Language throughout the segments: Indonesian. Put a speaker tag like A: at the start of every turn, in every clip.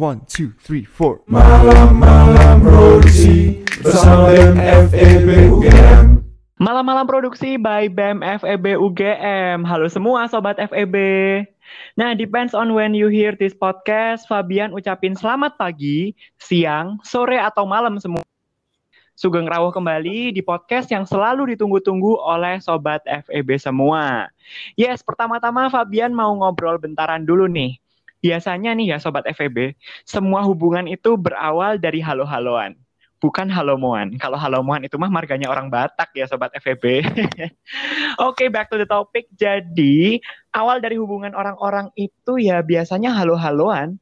A: one, two, three, four.
B: Malam-malam produksi bersama FEB UGM.
C: Malam-malam produksi by BEM FEB UGM. Halo semua sobat FEB. Nah, depends on when you hear this podcast, Fabian ucapin selamat pagi, siang, sore atau malam semua. Sugeng Rawuh kembali di podcast yang selalu ditunggu-tunggu oleh sobat FEB semua. Yes, pertama-tama Fabian mau ngobrol bentaran dulu nih. Biasanya nih ya sobat FEB, semua hubungan itu berawal dari halo-haloan bukan halomoan. Kalau halomoan itu mah marganya orang Batak ya sobat FEB. Oke, okay, back to the topic. Jadi, awal dari hubungan orang-orang itu ya biasanya halo-haloan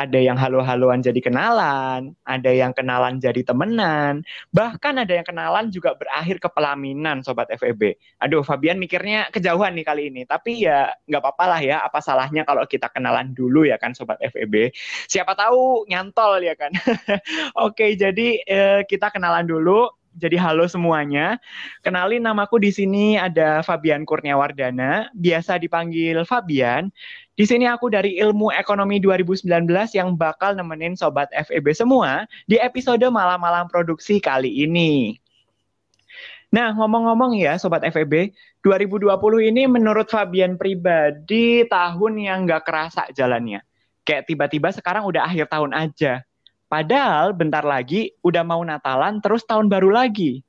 C: ada yang halo-haloan jadi kenalan, ada yang kenalan jadi temenan, bahkan ada yang kenalan juga berakhir ke pelaminan, Sobat FEB. Aduh, Fabian mikirnya kejauhan nih kali ini, tapi ya nggak apa-apa lah ya, apa salahnya kalau kita kenalan dulu ya kan, Sobat FEB. Siapa tahu nyantol ya kan. Oke, jadi eh, kita kenalan dulu, jadi halo semuanya. Kenalin namaku di sini ada Fabian Kurniawardana, biasa dipanggil Fabian. Di sini aku dari Ilmu Ekonomi 2019 yang bakal nemenin sobat FEB semua di episode malam-malam produksi kali ini. Nah, ngomong-ngomong ya sobat FEB, 2020 ini menurut Fabian pribadi tahun yang gak kerasa jalannya. Kayak tiba-tiba sekarang udah akhir tahun aja Padahal bentar lagi udah mau Natalan terus tahun baru lagi.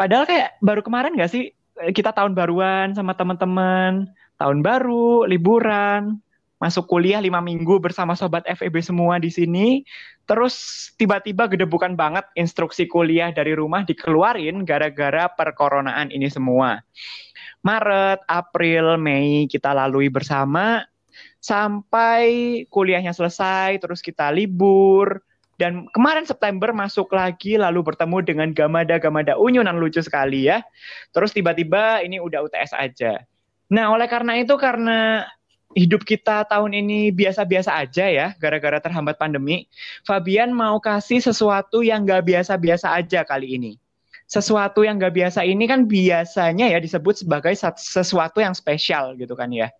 C: Padahal kayak baru kemarin gak sih eh, kita tahun baruan sama teman-teman, tahun baru, liburan, masuk kuliah lima minggu bersama sobat FEB semua di sini. Terus tiba-tiba gedebukan banget instruksi kuliah dari rumah dikeluarin gara-gara perkoronaan ini semua. Maret, April, Mei kita lalui bersama sampai kuliahnya selesai, terus kita libur. Dan kemarin September masuk lagi lalu bertemu dengan Gamada-Gamada Unyunan lucu sekali ya. Terus tiba-tiba ini udah UTS aja. Nah oleh karena itu karena hidup kita tahun ini biasa-biasa aja ya, gara-gara terhambat pandemi, Fabian mau kasih sesuatu yang gak biasa-biasa aja kali ini. Sesuatu yang gak biasa ini kan biasanya ya disebut sebagai sesuatu yang spesial gitu kan ya.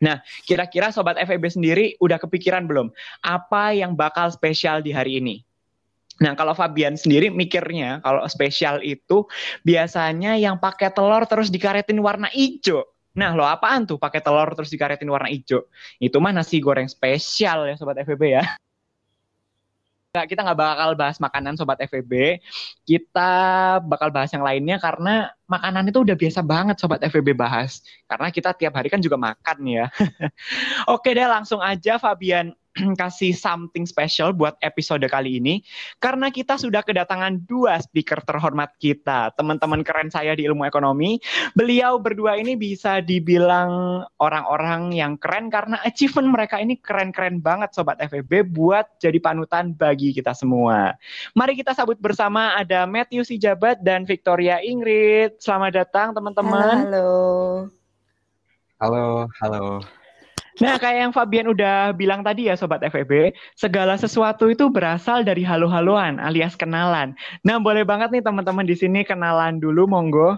C: Nah, kira-kira sobat FEB sendiri udah kepikiran belum apa yang bakal spesial di hari ini? Nah, kalau Fabian sendiri mikirnya kalau spesial itu biasanya yang pakai telur terus dikaretin warna hijau. Nah, lo apaan tuh pakai telur terus dikaretin warna hijau? Itu mah nasi goreng spesial ya sobat FEB ya. Nggak, kita nggak bakal bahas makanan sobat FEB. Kita bakal bahas yang lainnya karena makanan itu udah biasa banget sobat FEB bahas. Karena kita tiap hari kan juga makan ya. Oke deh langsung aja Fabian kasih something special buat episode kali ini karena kita sudah kedatangan dua speaker terhormat kita, teman-teman keren saya di ilmu ekonomi. Beliau berdua ini bisa dibilang orang-orang yang keren karena achievement mereka ini keren-keren banget sobat FEB buat jadi panutan bagi kita semua. Mari kita sambut bersama ada Matthew Sijabat dan Victoria Ingrid. Selamat datang teman-teman.
D: Halo.
E: Halo, halo.
C: Nah, kayak yang Fabian udah bilang tadi ya Sobat FEB, segala sesuatu itu berasal dari halo-haloan alias kenalan. Nah, boleh banget nih teman-teman di sini kenalan dulu, monggo.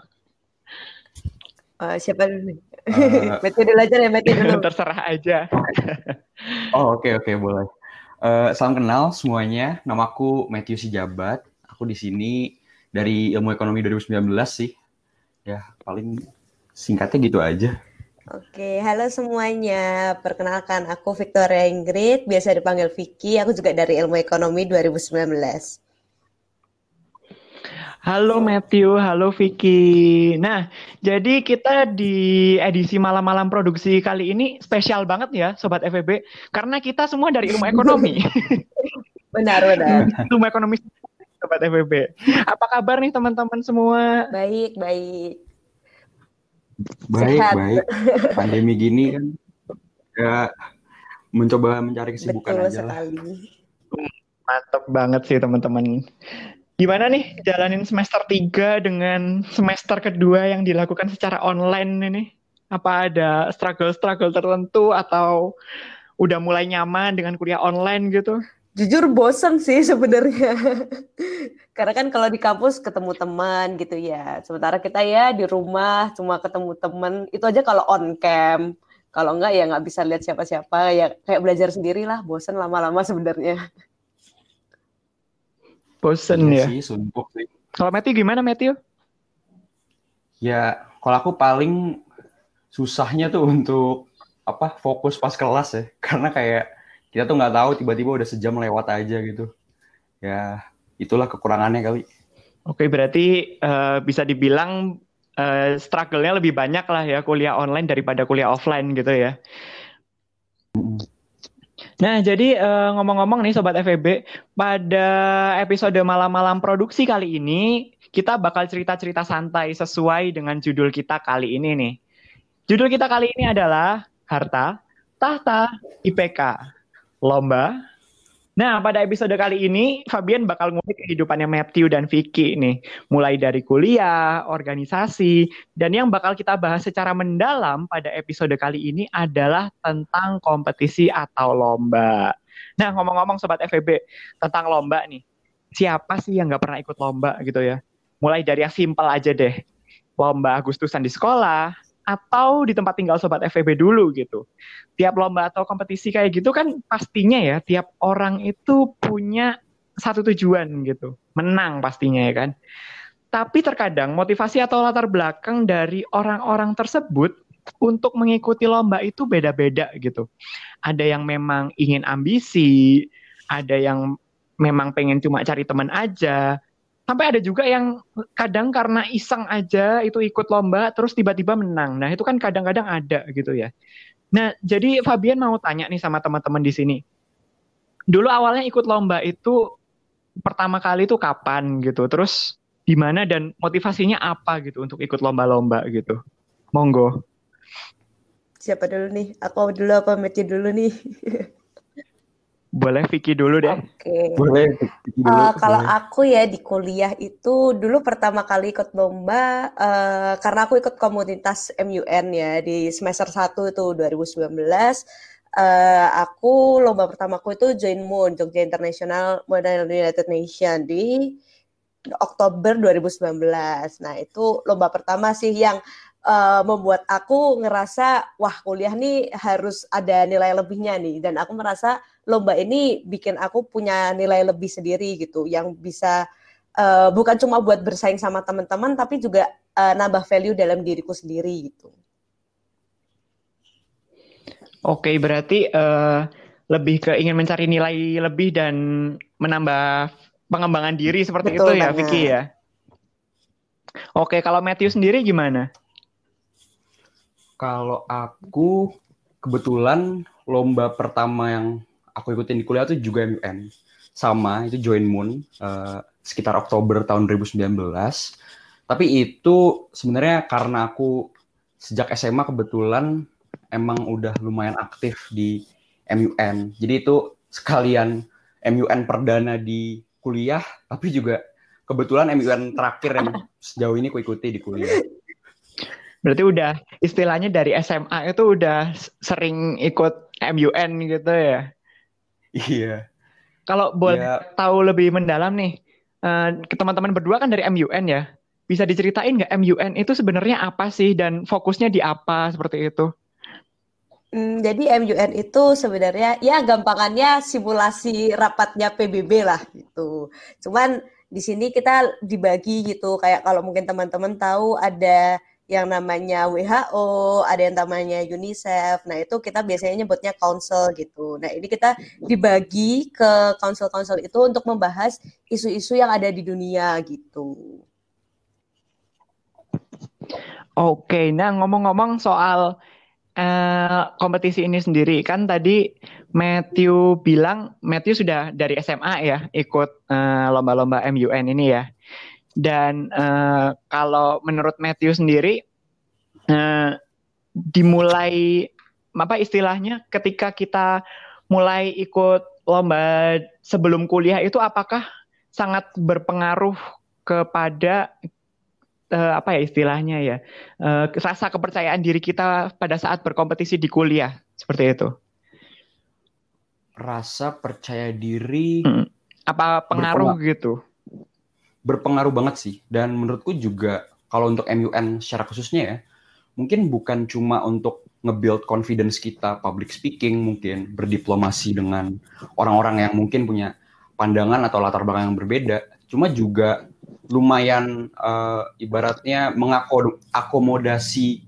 D: Uh, siapa dulu nih? Uh, Matthew dulu aja ya, Matthew dulu.
C: Terserah aja.
E: oh, oke, okay, oke, okay, boleh. Uh, salam kenal semuanya, namaku Matthew Sijabat. Aku di sini dari Ilmu Ekonomi 2019 sih. Ya, paling singkatnya gitu aja.
D: Oke, halo semuanya. Perkenalkan, aku Victoria Ingrid, biasa dipanggil Vicky. Aku juga dari Ilmu Ekonomi 2019.
C: Halo Matthew, halo Vicky. Nah, jadi kita di edisi malam-malam produksi kali ini spesial banget ya, Sobat FEB, karena kita semua dari ilmu ekonomi.
D: benar, benar.
C: ilmu ekonomi Sobat FEB. Apa kabar nih teman-teman semua?
D: Baik, baik.
E: Baik, Sehat. baik. Pandemi gini kan ya mencoba mencari kesibukan Betul aja sekali. lah.
C: Mantap banget sih teman-teman. Gimana nih jalanin semester 3 dengan semester kedua yang dilakukan secara online ini? Apa ada struggle-struggle tertentu atau udah mulai nyaman dengan kuliah online gitu?
D: Jujur bosen sih sebenarnya karena kan kalau di kampus ketemu teman gitu ya sementara kita ya di rumah cuma ketemu teman itu aja kalau on cam Kalau enggak ya nggak bisa lihat siapa-siapa ya kayak belajar sendiri lah, bosen lama-lama sebenarnya.
C: Bosen
E: Iya
C: ya.
E: sih, sih.
C: Kalau Matthew gimana Matthew?
E: Ya, kalau aku paling susahnya tuh untuk apa fokus pas kelas ya, karena kayak kita tuh nggak tahu tiba-tiba udah sejam lewat aja gitu. Ya, itulah kekurangannya kali.
C: Oke, berarti eh, bisa dibilang eh, struggle-nya lebih banyak lah ya kuliah online daripada kuliah offline gitu ya. Nah, jadi eh, ngomong-ngomong nih Sobat FEB, pada episode malam-malam produksi kali ini, kita bakal cerita-cerita santai sesuai dengan judul kita kali ini nih. Judul kita kali ini adalah Harta, Tahta, IPK, Lomba. Nah, pada episode kali ini, Fabian bakal ngulik kehidupannya Matthew dan Vicky nih. Mulai dari kuliah, organisasi, dan yang bakal kita bahas secara mendalam pada episode kali ini adalah tentang kompetisi atau lomba. Nah, ngomong-ngomong Sobat FEB, tentang lomba nih. Siapa sih yang nggak pernah ikut lomba gitu ya? Mulai dari yang simpel aja deh. Lomba Agustusan di sekolah, atau di tempat tinggal Sobat FEB dulu gitu. Tiap lomba atau kompetisi kayak gitu kan pastinya ya, tiap orang itu punya satu tujuan gitu. Menang pastinya ya kan. Tapi terkadang motivasi atau latar belakang dari orang-orang tersebut untuk mengikuti lomba itu beda-beda gitu. Ada yang memang ingin ambisi, ada yang memang pengen cuma cari teman aja, sampai ada juga yang kadang karena iseng aja itu ikut lomba terus tiba-tiba menang. Nah, itu kan kadang-kadang ada gitu ya. Nah, jadi Fabian mau tanya nih sama teman-teman di sini. Dulu awalnya ikut lomba itu pertama kali itu kapan gitu? Terus di mana dan motivasinya apa gitu untuk ikut lomba-lomba gitu? Monggo.
D: Siapa dulu nih? Aku dulu apa Matthew dulu nih?
C: Boleh Vicky dulu deh.
D: Oke.
E: Boleh, Vicky dulu,
D: Eh, kalau
E: boleh.
D: aku ya di kuliah itu dulu pertama kali ikut lomba eh, karena aku ikut komunitas MUN ya di semester 1 itu 2019 eh, aku lomba pertamaku itu join MUN Jogja International Model United Nation di Oktober 2019. Nah, itu lomba pertama sih yang eh, membuat aku ngerasa wah kuliah nih harus ada nilai lebihnya nih dan aku merasa lomba ini bikin aku punya nilai lebih sendiri gitu yang bisa eh, bukan cuma buat bersaing sama teman-teman tapi juga eh, nambah value dalam diriku sendiri gitu.
C: Oke, berarti eh, lebih ke ingin mencari nilai lebih dan menambah pengembangan diri seperti
D: Betul
C: itu ya,
D: banget.
C: Vicky ya. Oke, kalau Matthew sendiri gimana?
E: Kalau aku kebetulan lomba pertama yang aku ikutin di kuliah tuh juga MUN. Sama, itu Join Moon eh, sekitar Oktober tahun 2019. Tapi itu sebenarnya karena aku sejak SMA kebetulan emang udah lumayan aktif di MUN. Jadi itu sekalian MUN perdana di kuliah, tapi juga kebetulan MUN terakhir yang sejauh ini aku ikuti di kuliah.
C: Berarti udah istilahnya dari SMA itu udah sering ikut MUN gitu ya.
E: Iya.
C: Kalau boleh
E: Ya,
C: tahu lebih mendalam nih, eh, ke teman-teman berdua kan dari MUN ya. Bisa diceritain nggak MUN itu sebenarnya apa sih dan fokusnya di apa seperti itu?
D: Hmm, jadi MUN itu sebenarnya ya gampangannya simulasi rapatnya PBB lah gitu. Cuman di sini kita dibagi gitu kayak kalau mungkin teman-teman tahu ada yang namanya WHO, ada yang namanya UNICEF. Nah, itu kita biasanya nyebutnya council gitu. Nah, ini kita dibagi ke council-council itu untuk membahas isu-isu yang ada di dunia gitu.
C: Oke, nah ngomong-ngomong soal eh, kompetisi ini sendiri, kan tadi Matthew bilang Matthew sudah dari SMA ya ikut eh, lomba-lomba MUN ini ya. Dan eh, kalau menurut Matthew sendiri, eh, dimulai apa istilahnya ketika kita mulai ikut lomba sebelum kuliah itu apakah sangat berpengaruh kepada eh, apa ya istilahnya ya eh, rasa kepercayaan diri kita pada saat berkompetisi di kuliah? Seperti itu.
E: Rasa percaya diri
C: Hmm. apa pengaruh gitu
E: berpengaruh banget sih dan menurutku juga kalau untuk MUN secara khususnya ya mungkin bukan cuma untuk nge-build confidence kita, public speaking mungkin, berdiplomasi dengan orang-orang yang mungkin punya pandangan atau latar belakang yang berbeda. Cuma juga lumayan uh, ibaratnya mengakomodasi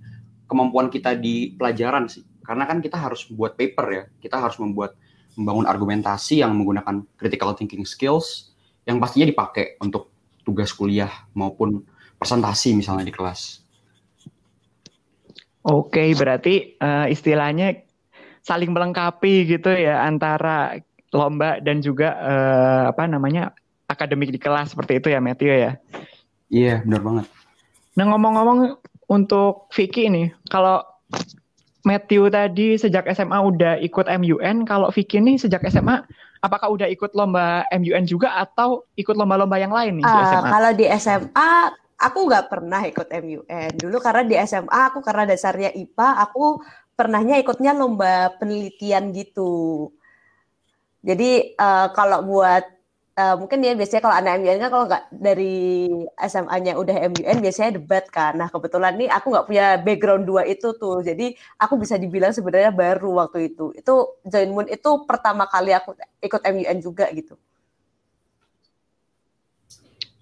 E: kemampuan kita di pelajaran sih. Karena kan kita harus buat paper ya, kita harus membuat membangun argumentasi yang menggunakan critical thinking skills yang pastinya dipakai untuk tugas kuliah maupun presentasi misalnya di kelas.
C: Oke, berarti uh, istilahnya saling melengkapi gitu ya antara lomba dan juga uh, apa namanya akademik di kelas seperti itu ya Matthew ya.
E: Iya, benar banget.
C: Nah, ngomong-ngomong untuk Vicky ini, kalau Matthew tadi sejak SMA udah ikut MUN, kalau Vicky ini sejak SMA apakah udah ikut lomba MUN juga atau ikut lomba-lomba yang lain nih uh, di SMA?
D: Ah, kalau di SMA aku nggak pernah ikut MUN dulu karena di SMA aku karena dasarnya IPA aku pernahnya ikutnya lomba penelitian gitu jadi uh, kalau buat uh, mungkin ya biasanya kalau anak MUN kan kalau nggak dari SMA-nya udah MUN biasanya debat kan. Nah kebetulan nih aku nggak punya background dua itu tuh. Jadi aku bisa dibilang sebenarnya baru waktu itu. Itu join moon itu pertama kali aku ikut MUN juga gitu.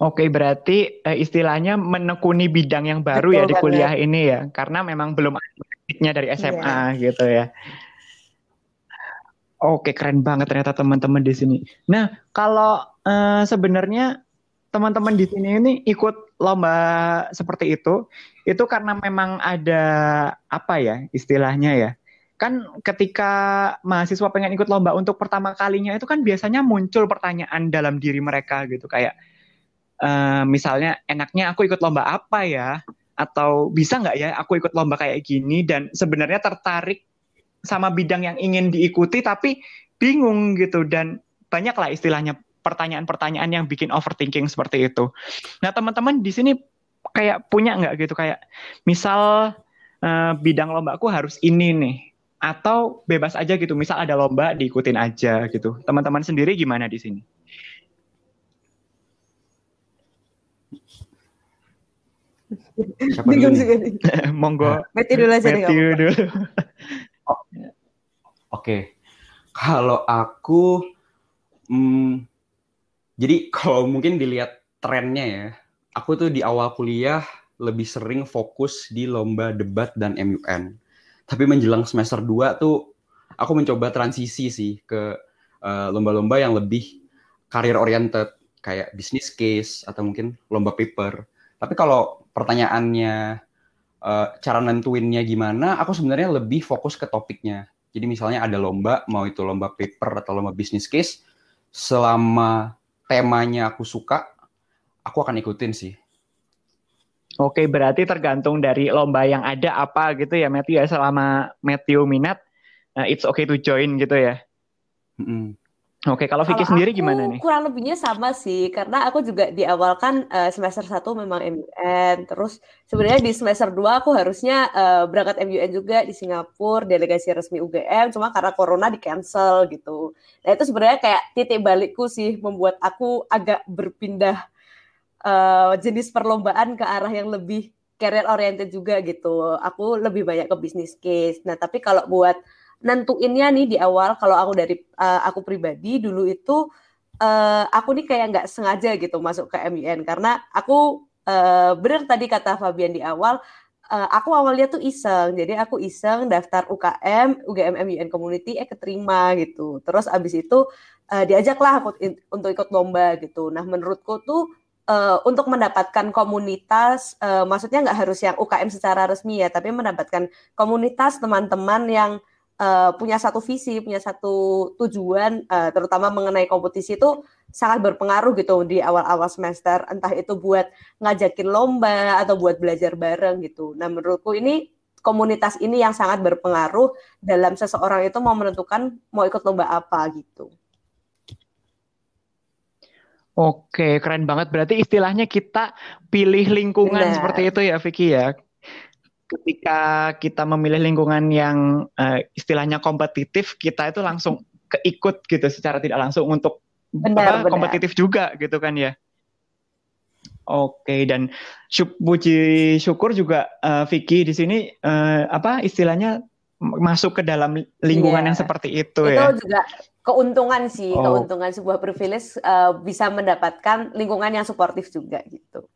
C: Oke, berarti uh, istilahnya menekuni bidang yang baru Betul ya di kuliah ini ya, karena memang belum ada dari SMA yeah. gitu ya. Oke, keren banget ternyata teman-teman di sini. Nah, kalau uh, sebenarnya teman-teman di sini ini ikut lomba seperti itu, itu karena memang ada apa ya istilahnya ya? Kan ketika mahasiswa pengen ikut lomba untuk pertama kalinya itu kan biasanya muncul pertanyaan dalam diri mereka gitu kayak uh, misalnya enaknya aku ikut lomba apa ya atau bisa nggak ya aku ikut lomba kayak gini dan sebenarnya tertarik sama bidang yang ingin diikuti tapi bingung gitu dan banyak lah istilahnya pertanyaan-pertanyaan yang bikin overthinking seperti itu. Nah teman-teman di sini kayak punya nggak gitu kayak misal uh, bidang lombaku harus ini nih atau bebas aja gitu misal ada lomba diikutin aja gitu. Teman-teman sendiri gimana di sini?
E: Siapa dulu
C: Monggo.
D: Mati dulu aja
C: Mati dulu.
E: oh. Oke. Okay. Kalau aku hmm, jadi kalau mungkin dilihat trennya ya, aku tuh di awal kuliah lebih sering fokus di lomba debat dan MUN. Tapi menjelang semester 2 tuh aku mencoba transisi sih ke eh, lomba-lomba uh, yang lebih karir oriented kayak business case atau mungkin lomba paper. Tapi kalau pertanyaannya uh, cara nentuinnya gimana, aku sebenarnya lebih fokus ke topiknya. Jadi misalnya ada lomba, mau itu lomba paper atau lomba business case, selama temanya aku suka, aku akan ikutin sih.
C: Oke, berarti tergantung dari lomba yang ada apa gitu ya, Matthew ya. Selama Matthew minat, uh, it's okay to join gitu ya. Mm -hmm. Oke, kalau Vicky sendiri gimana nih?
D: Kurang lebihnya sama sih, karena aku juga di awal kan uh, semester 1 memang MUN, terus sebenarnya di semester 2 aku harusnya uh, berangkat MUN juga di Singapura, delegasi resmi UGM, cuma karena corona di cancel gitu. Nah itu sebenarnya kayak titik balikku sih, membuat aku agak berpindah uh, jenis perlombaan ke arah yang lebih career oriented juga gitu. Aku lebih banyak ke business case. Nah tapi kalau buat nentuinnya nih di awal kalau aku dari uh, aku pribadi dulu itu uh, aku nih kayak nggak sengaja gitu masuk ke MUN karena aku uh, bener tadi kata Fabian di awal uh, aku awalnya tuh iseng. Jadi aku iseng daftar UKM UGM MUN Community eh keterima gitu. Terus abis itu uh, diajaklah aku in, untuk ikut lomba gitu. Nah menurutku tuh uh, untuk mendapatkan komunitas, uh, maksudnya nggak harus yang UKM secara resmi ya, tapi mendapatkan komunitas teman-teman yang uh, punya satu visi, punya satu tujuan, uh, terutama mengenai kompetisi itu sangat berpengaruh gitu di awal-awal semester. Entah itu buat ngajakin lomba atau buat belajar bareng gitu. Nah menurutku ini komunitas ini yang sangat berpengaruh dalam seseorang itu mau menentukan mau ikut lomba apa gitu.
C: Oke, keren banget. Berarti istilahnya kita pilih lingkungan Benar. seperti itu ya, Vicky ya ketika kita memilih lingkungan yang uh, istilahnya kompetitif, kita itu langsung keikut gitu secara tidak langsung untuk benar, apa, benar. kompetitif juga gitu kan ya. Oke dan puji syukur juga uh, Vicky di sini uh, apa istilahnya masuk ke dalam lingkungan
D: Iya.
C: yang seperti itu,
D: Itu
C: ya.
D: juga keuntungan sih,
C: Oh.
D: keuntungan sebuah privilege eh, bisa mendapatkan lingkungan yang suportif juga gitu.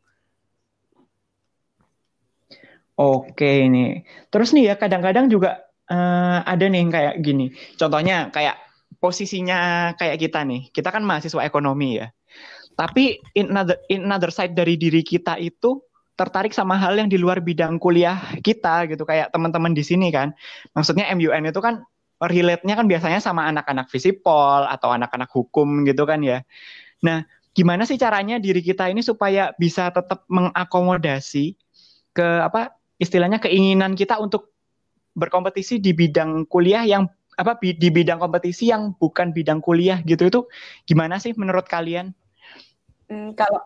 C: Oke ini. Terus nih ya kadang-kadang juga eh, ada nih yang kayak gini. Contohnya kayak posisinya kayak kita nih. Kita kan mahasiswa ekonomi ya. Tapi in another, in another side dari diri kita itu tertarik sama hal yang di luar bidang kuliah kita gitu kayak teman-teman di sini kan. Maksudnya MUN itu kan relate-nya kan biasanya sama anak-anak visipol atau anak-anak hukum gitu kan ya. Nah, gimana sih caranya diri kita ini supaya bisa tetap mengakomodasi ke apa istilahnya keinginan kita untuk berkompetisi di bidang kuliah yang apa di bidang kompetisi yang bukan bidang kuliah gitu itu gimana sih menurut kalian?
D: Hmm, kalau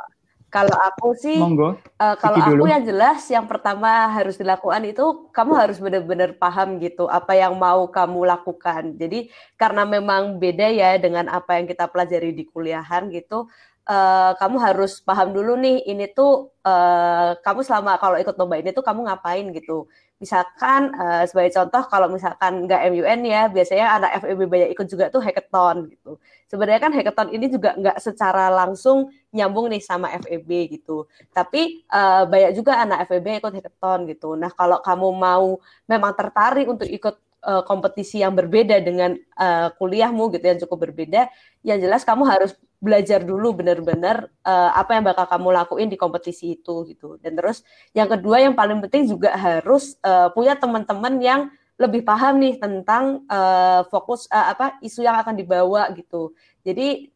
D: kalau aku sih
C: Monggo.
D: Eh, kalau aku
C: dulu.
D: yang jelas yang pertama harus dilakukan itu kamu harus benar-benar paham gitu apa yang mau kamu lakukan. Jadi karena memang beda ya dengan apa yang kita pelajari di kuliahan gitu. Eh, kamu harus paham dulu nih ini tuh eh, kamu selama kalau ikut lomba ini tuh kamu ngapain gitu. Misalkan eh, sebagai contoh kalau misalkan nggak MUN ya biasanya anak FEB banyak ikut juga tuh hackathon gitu. Sebenarnya kan hackathon ini juga nggak secara langsung nyambung nih sama FEB gitu. Tapi eh, banyak juga anak FEB ikut hackathon gitu. Nah, kalau kamu mau memang tertarik untuk ikut kompetisi yang berbeda dengan eh, kuliahmu gitu yang cukup berbeda, yang jelas kamu harus belajar dulu benar-benar eh, apa yang bakal kamu lakuin di kompetisi itu gitu. Dan terus yang kedua yang paling penting juga harus eh, punya teman-teman yang lebih paham nih tentang eh, fokus eh, apa isu yang akan dibawa gitu. Jadi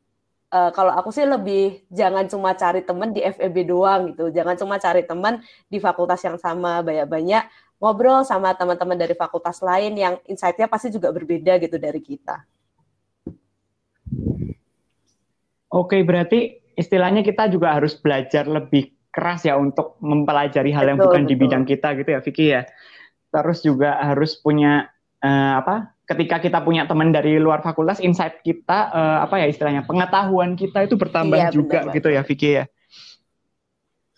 D: Eh, kalau aku sih lebih jangan cuma cari teman di FEB doang gitu. Jangan cuma cari teman di fakultas yang sama. Banyak-banyak ngobrol sama teman-teman dari fakultas lain yang insight-nya pasti juga berbeda gitu dari kita.
C: Oke, berarti istilahnya kita juga harus belajar lebih keras ya untuk mempelajari hal yang
D: Betul,
C: bukan di
D: betul.
C: bidang kita gitu ya, Vicky ya. Terus juga harus punya eh, apa? Ketika kita punya teman dari luar fakultas, insight kita eh, apa ya istilahnya pengetahuan kita itu bertambah
D: Iya,
C: juga
D: benar
C: gitu ya, Vicky ya.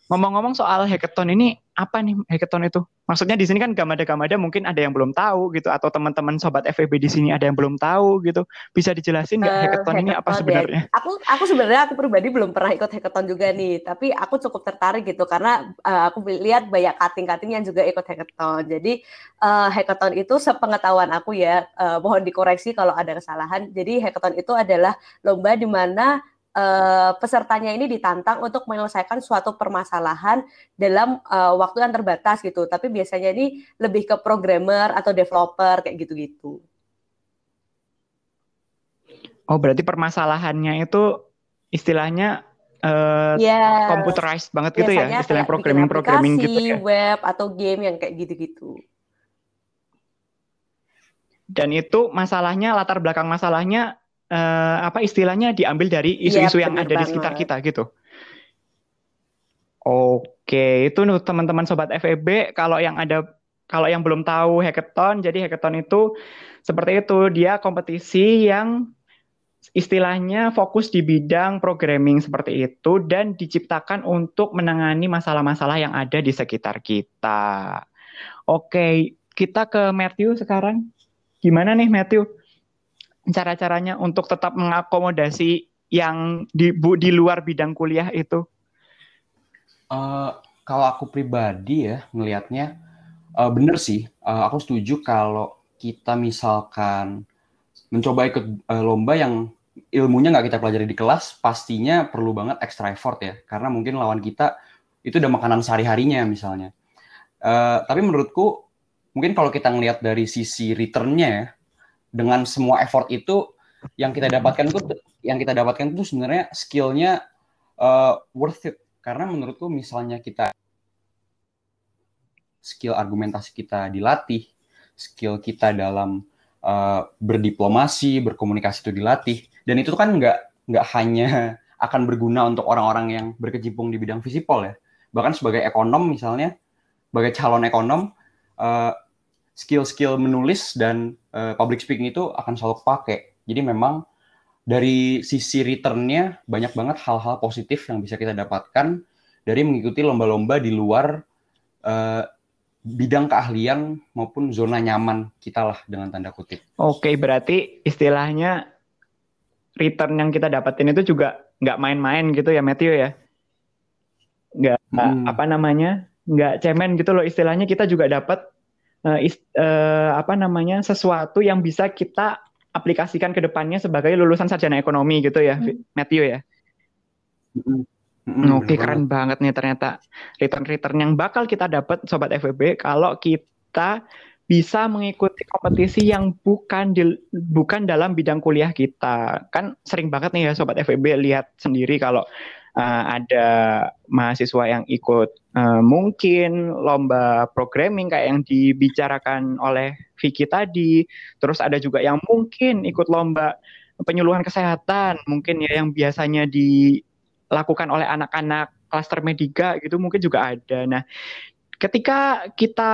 C: Ngomong-ngomong soal hackathon ini, apa nih hackathon itu? Maksudnya di sini kan gamada-gamada mungkin ada yang belum tahu gitu, atau teman-teman sobat FEB di sini ada yang belum tahu gitu. Bisa dijelasin nggak
D: Eh,
C: hackathon ini apa
D: hackathon ya.
C: sebenarnya?
D: Aku aku sebenarnya aku pribadi belum pernah ikut hackathon juga nih, tapi aku cukup tertarik gitu karena eh, aku lihat banyak kating-kating yang juga ikut hackathon. Jadi eh, hackathon itu sepengetahuan aku ya, eh, mohon dikoreksi kalau ada kesalahan. Jadi hackathon itu adalah lomba di mana eh, pesertanya ini ditantang untuk menyelesaikan suatu permasalahan dalam eh, waktu yang terbatas gitu. Tapi biasanya ini lebih ke programmer atau developer kayak gitu-gitu.
C: Oh, berarti permasalahannya itu istilahnya eh,
D: Ya.
C: computerized banget gitu ya,
D: biasanya
C: istilah
D: kayak
C: programming programming gitu ya.
D: web atau game yang kayak gitu-gitu.
C: Dan itu masalahnya latar belakang masalahnya eh, apa istilahnya diambil dari isu-isu
D: Iya,
C: yang ada di sekitar kita gitu. Oke, itu teman-teman sobat FEB kalau yang ada kalau yang belum tahu hackathon, jadi hackathon itu seperti itu, dia kompetisi yang istilahnya fokus di bidang programming seperti itu dan diciptakan untuk menangani masalah-masalah yang ada di sekitar kita. Oke, kita ke Matthew sekarang. Gimana nih Matthew? Cara-caranya untuk tetap mengakomodasi yang di bu- di luar bidang kuliah itu?
E: Eh, kalau aku pribadi ya ngelihatnya eh, bener sih. Eh, aku setuju kalau kita misalkan mencoba ikut eh, lomba yang ilmunya nggak kita pelajari di kelas, pastinya perlu banget extra effort ya. Karena mungkin lawan kita itu udah makanan sehari-harinya misalnya. Eh, tapi menurutku mungkin kalau kita ngelihat dari sisi return-nya ya, dengan semua effort itu yang kita dapatkan itu yang kita dapatkan itu sebenarnya skill-nya eh, worth it. Karena menurutku misalnya kita skill argumentasi kita dilatih, skill kita dalam uh, berdiplomasi, berkomunikasi itu dilatih, dan itu kan nggak nggak hanya akan berguna untuk orang-orang yang berkecimpung di bidang visipol ya, bahkan sebagai ekonom misalnya, sebagai calon ekonom, uh, skill-skill menulis dan uh, public speaking itu akan selalu pakai. Jadi memang dari sisi return-nya banyak banget hal-hal positif yang bisa kita dapatkan dari mengikuti lomba-lomba di luar uh, bidang keahlian maupun zona nyaman kita lah dengan tanda kutip.
C: Oke, berarti istilahnya return yang kita dapetin itu juga nggak main-main gitu ya Matthew ya? Nggak
E: Hmm.
C: apa namanya? Nggak cemen gitu loh istilahnya kita juga dapat eh, is- eh, apa namanya sesuatu yang bisa kita aplikasikan ke depannya sebagai lulusan sarjana ekonomi gitu ya Matthew ya? Hmm, Oke,
E: bener
C: keren banget nih ternyata return-return yang bakal kita dapat sobat FWB kalau kita bisa mengikuti kompetisi yang bukan di, bukan dalam bidang kuliah kita. Kan sering banget nih ya sobat FWB lihat sendiri kalau uh, ada mahasiswa yang ikut uh, mungkin lomba programming kayak yang dibicarakan oleh Vicky tadi, terus ada juga yang mungkin ikut lomba penyuluhan kesehatan, mungkin ya yang biasanya di lakukan oleh anak-anak klaster mediga gitu mungkin juga ada. Nah, ketika kita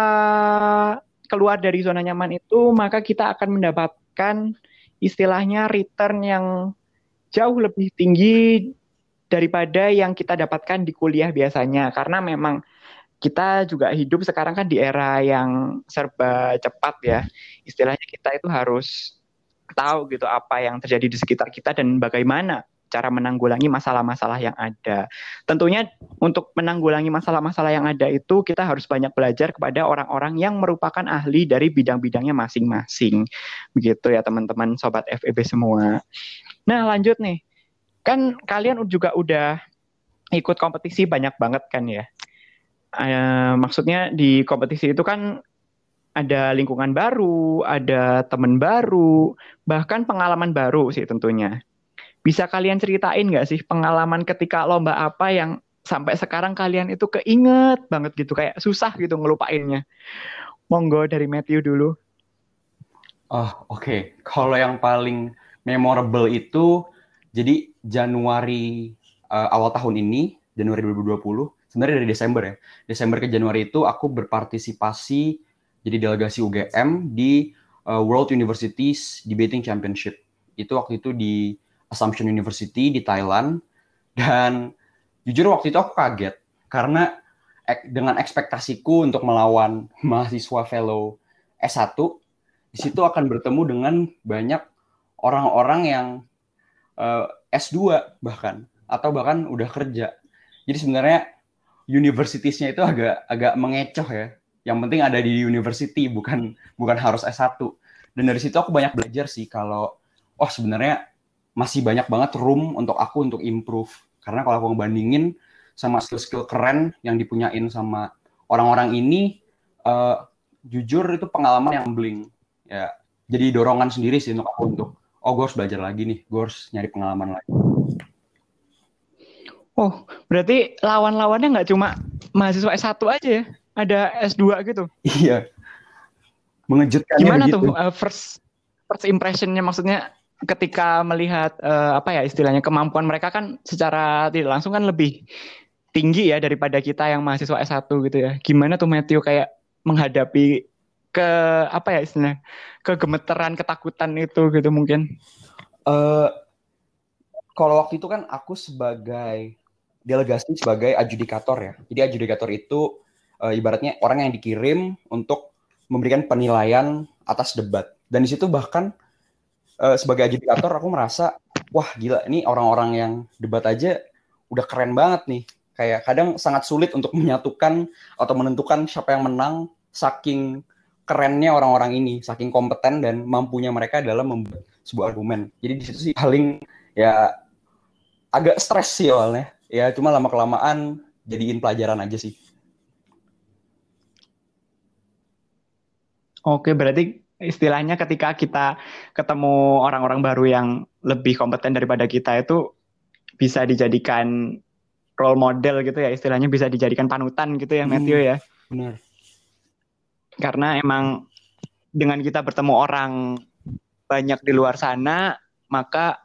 C: keluar dari zona nyaman itu, maka kita akan mendapatkan istilahnya return yang jauh lebih tinggi daripada yang kita dapatkan di kuliah biasanya. Karena memang kita juga hidup sekarang kan di era yang serba cepat ya. Istilahnya kita itu harus tahu gitu apa yang terjadi di sekitar kita dan bagaimana cara menanggulangi masalah-masalah yang ada. Tentunya untuk menanggulangi masalah-masalah yang ada itu kita harus banyak belajar kepada orang-orang yang merupakan ahli dari bidang-bidangnya masing-masing. Begitu ya teman-teman sobat FEB semua. Nah, lanjut nih. Kan kalian juga udah ikut kompetisi banyak banget kan ya. Uh, maksudnya di kompetisi itu kan ada lingkungan baru, ada teman baru, bahkan pengalaman baru sih tentunya. Bisa kalian ceritain nggak sih pengalaman ketika lomba apa yang sampai sekarang kalian itu keinget banget gitu, kayak susah gitu ngelupainnya. Monggo dari Matthew dulu.
E: Oh, oke. Okay. Kalau yang paling memorable itu jadi Januari uh, awal tahun ini, Januari 2020, sebenarnya dari Desember ya. Desember ke Januari itu aku berpartisipasi jadi delegasi UGM di uh, World Universities Debating Championship. Itu waktu itu di Assumption University di Thailand dan jujur waktu itu aku kaget karena ek, dengan ekspektasiku untuk melawan mahasiswa fellow S1 di situ akan bertemu dengan banyak orang-orang yang uh, S2 bahkan atau bahkan udah kerja. Jadi sebenarnya universitiesnya itu agak agak mengecoh ya. Yang penting ada di university bukan bukan harus S1. Dan dari situ aku banyak belajar sih kalau oh sebenarnya masih banyak banget room untuk aku untuk improve. Karena kalau aku ngebandingin sama skill-skill keren yang dipunyain sama orang-orang ini, uh, jujur itu pengalaman yang bling. Ya, jadi dorongan sendiri sih untuk aku untuk, oh gue harus belajar lagi nih, gue harus nyari pengalaman lagi.
C: Oh, berarti lawan-lawannya nggak cuma mahasiswa S1 aja ya? Ada S2 gitu?
E: Iya. Mengejutkan.
C: Gimana begitu. tuh uh, first first impressionnya maksudnya ketika melihat uh, apa ya istilahnya kemampuan mereka kan secara tidak langsung kan lebih tinggi ya daripada kita yang mahasiswa S1 gitu ya. Gimana tuh Matthew kayak menghadapi ke apa ya istilahnya kegemeteran ketakutan itu gitu mungkin?
E: Uh, kalau waktu itu kan aku sebagai delegasi sebagai adjudikator ya. Jadi adjudikator itu uh, ibaratnya orang yang dikirim untuk memberikan penilaian atas debat. Dan di situ bahkan uh, sebagai adjudikator aku merasa wah gila ini orang-orang yang debat aja udah keren banget nih. Kayak kadang sangat sulit untuk menyatukan atau menentukan siapa yang menang saking kerennya orang-orang ini, saking kompeten dan mampunya mereka dalam membuat sebuah argumen. Jadi di situ sih paling ya agak stres sih awalnya. Ya cuma lama kelamaan jadiin pelajaran aja sih.
C: Oke, berarti istilahnya ketika kita ketemu orang-orang baru yang lebih kompeten daripada kita itu bisa dijadikan role model gitu ya, istilahnya bisa dijadikan panutan gitu ya, Matthew ya.
E: Benar.
C: Karena emang dengan kita bertemu orang banyak di luar sana, maka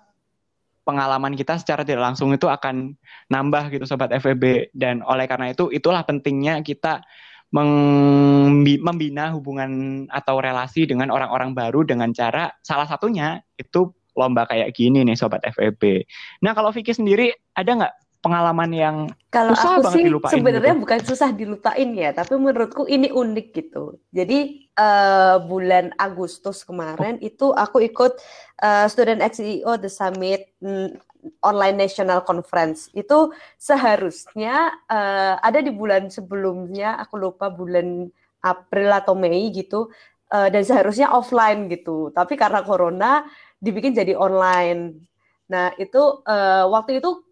C: pengalaman kita secara tidak langsung itu akan nambah gitu sobat FEB dan oleh karena itu itulah pentingnya kita membina hubungan atau relasi dengan orang-orang baru dengan cara salah satunya itu lomba kayak gini nih sobat FEB. Nah kalau Vicky sendiri ada nggak pengalaman yang
D: Kalau
C: susah
D: aku
C: banget
D: sih
C: dilupain
D: sebenarnya
C: gitu?
D: bukan susah dilupain ya, tapi menurutku ini unik gitu. Jadi eh, bulan Agustus kemarin itu aku ikut eh, Student XEO The Summit mm, Online National Conference. Itu seharusnya eh, ada di bulan sebelumnya, aku lupa bulan April atau Mei gitu, eh, dan seharusnya offline gitu. Tapi karena corona dibikin jadi online. Nah itu eh, waktu itu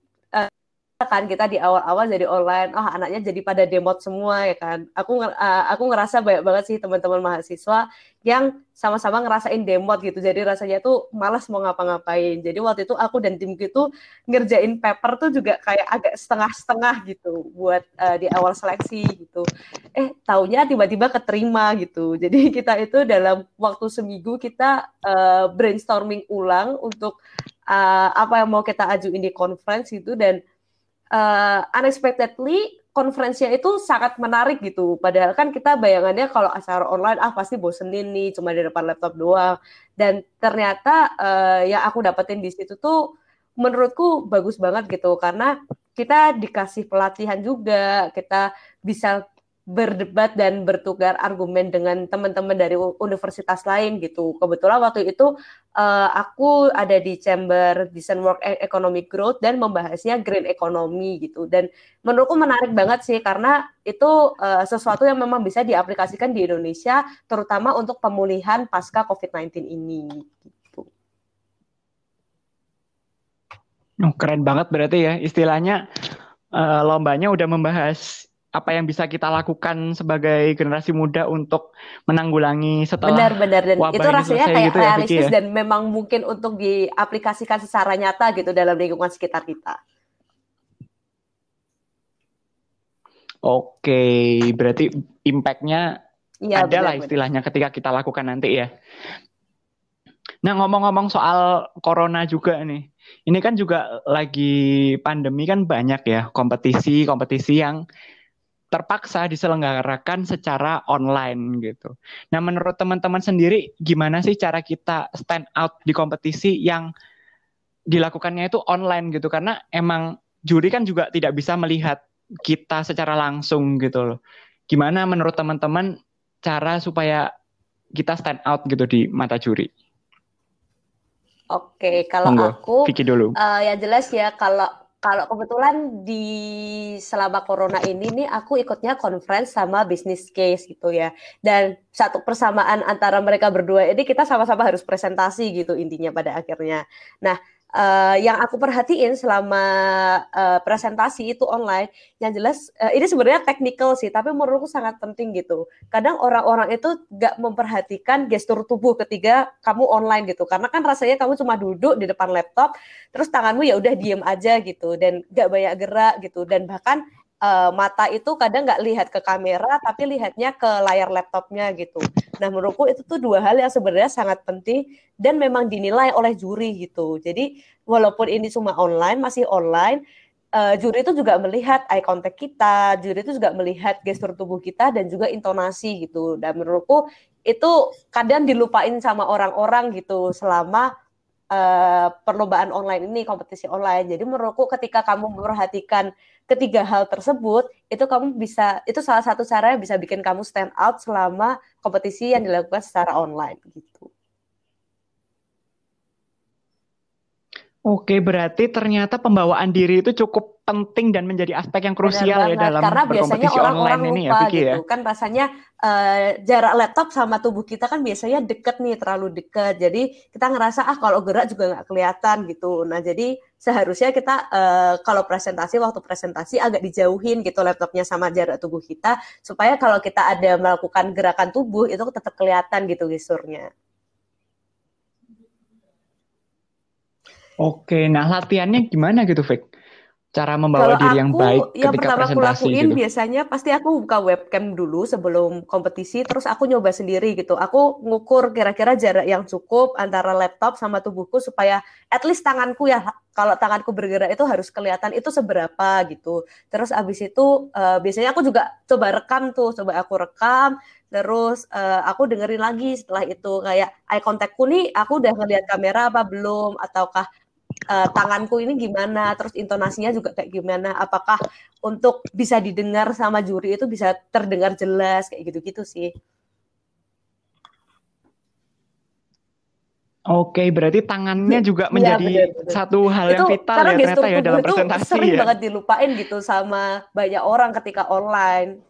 D: kan kita di awal-awal jadi online, oh anaknya jadi pada demot semua ya kan. Aku uh, aku ngerasa banyak banget sih teman-teman mahasiswa yang sama-sama ngerasain demot gitu. Jadi rasanya tuh malas mau ngapa-ngapain. Jadi waktu itu aku dan timku itu ngerjain paper tuh juga kayak agak setengah-setengah gitu buat uh, di awal seleksi gitu. Eh taunya tiba-tiba keterima gitu. Jadi kita itu dalam waktu seminggu kita uh, brainstorming ulang untuk uh, apa yang mau kita ajuin di conference itu dan uh, unexpectedly konferensinya itu sangat menarik gitu. Padahal kan kita bayangannya kalau acara online ah pasti bosenin nih cuma di depan laptop doang. Dan ternyata uh, yang aku dapetin di situ tuh menurutku bagus banget gitu karena kita dikasih pelatihan juga, kita bisa berdebat dan bertukar argumen dengan teman-teman dari universitas lain gitu. Kebetulan waktu itu uh, aku ada di Chamber Design Work and Economic Growth dan membahasnya green economy gitu. Dan menurutku menarik banget sih karena itu uh, sesuatu yang memang bisa diaplikasikan di Indonesia terutama untuk pemulihan pasca COVID-19 ini gitu.
C: Oh, keren banget berarti ya istilahnya uh, lombanya udah membahas apa yang bisa kita lakukan sebagai generasi muda untuk menanggulangi setelah
D: benar-benar dan
C: wabah
D: itu rasanya kayak
C: gitu ya, Vicky
D: realistis
C: ya?
D: dan memang mungkin untuk diaplikasikan secara nyata gitu dalam lingkungan sekitar kita.
C: Oke, berarti impact-nya
D: Iya
C: ada lah istilahnya ketika kita lakukan nanti ya. Nah, ngomong-ngomong soal corona juga nih. Ini kan juga lagi pandemi kan banyak ya kompetisi-kompetisi yang terpaksa diselenggarakan secara online gitu. Nah, menurut teman-teman sendiri gimana sih cara kita stand out di kompetisi yang dilakukannya itu online gitu? Karena emang juri kan juga tidak bisa melihat kita secara langsung gitu loh. Gimana menurut teman-teman cara supaya kita stand out gitu di mata juri?
D: Oke, kalau
C: Monggo,
D: aku
C: Vicky dulu.
D: eh, yang jelas ya kalau kalau kebetulan di selama corona ini nih aku ikutnya conference sama business case gitu ya. Dan satu persamaan antara mereka berdua ini kita sama-sama harus presentasi gitu intinya pada akhirnya. Nah, eh, yang aku perhatiin selama eh, presentasi itu online, yang jelas eh, ini sebenarnya technical sih, tapi menurutku sangat penting gitu. Kadang orang-orang itu nggak memperhatikan gestur tubuh ketika kamu online gitu, karena kan rasanya kamu cuma duduk di depan laptop, terus tanganmu ya udah diem aja gitu, dan nggak banyak gerak gitu, dan bahkan eh, mata itu kadang nggak lihat ke kamera, tapi lihatnya ke layar laptopnya gitu. Nah, menurutku itu tuh dua hal yang sebenarnya sangat penting dan memang dinilai oleh juri gitu. Jadi walaupun ini cuma online, masih online, eh, juri itu juga melihat eye contact kita, juri itu juga melihat gestur tubuh kita dan juga intonasi gitu. Dan menurutku itu kadang dilupain sama orang-orang gitu selama eh, perlombaan online ini, kompetisi online. Jadi menurutku ketika kamu memperhatikan ketiga hal tersebut, itu kamu bisa itu salah satu cara yang bisa bikin kamu stand out selama kompetisi yang dilakukan secara online gitu.
C: Oke, berarti ternyata pembawaan diri itu cukup penting dan menjadi aspek yang
D: Benar
C: krusial ya dalam
D: karena biasanya orang-orang
C: online ini ya,
D: lupa
C: ya.
D: gitu. Kan rasanya eh, jarak laptop sama tubuh kita kan biasanya deket nih terlalu deket. Jadi kita ngerasa ah kalau gerak juga nggak kelihatan gitu. Nah jadi seharusnya kita eh, kalau presentasi waktu presentasi agak dijauhin gitu laptopnya sama jarak tubuh kita supaya kalau kita ada melakukan gerakan tubuh itu tetap kelihatan gitu gesturnya
C: Oke, nah latihannya gimana gitu, Vic? Cara membawa
D: Kalau
C: diri yang
D: aku,
C: baik
D: yang
C: ketika
D: pertama aku
C: presentasi
D: lakuin
C: gitu.
D: biasanya pasti aku buka webcam dulu sebelum kompetisi, terus aku nyoba sendiri gitu. Aku ngukur kira-kira jarak yang cukup antara laptop sama tubuhku supaya at least tanganku ya, kalau tanganku bergerak itu harus kelihatan itu seberapa gitu. Terus abis itu eh, biasanya aku juga coba rekam tuh, coba aku rekam, terus eh, aku dengerin lagi setelah itu kayak eye contactku nih, aku udah ngeliat kamera apa belum, ataukah uh, tanganku ini gimana, terus intonasinya juga kayak gimana, apakah untuk bisa didengar sama juri itu bisa terdengar jelas kayak gitu-gitu sih.
C: Oke, berarti tangannya juga iya, menjadi ya, bener, bener. satu hal yang vital ya ternyata ya dalam presentasi
D: sering
C: ya.
D: banget dilupain gitu sama banyak orang ketika online.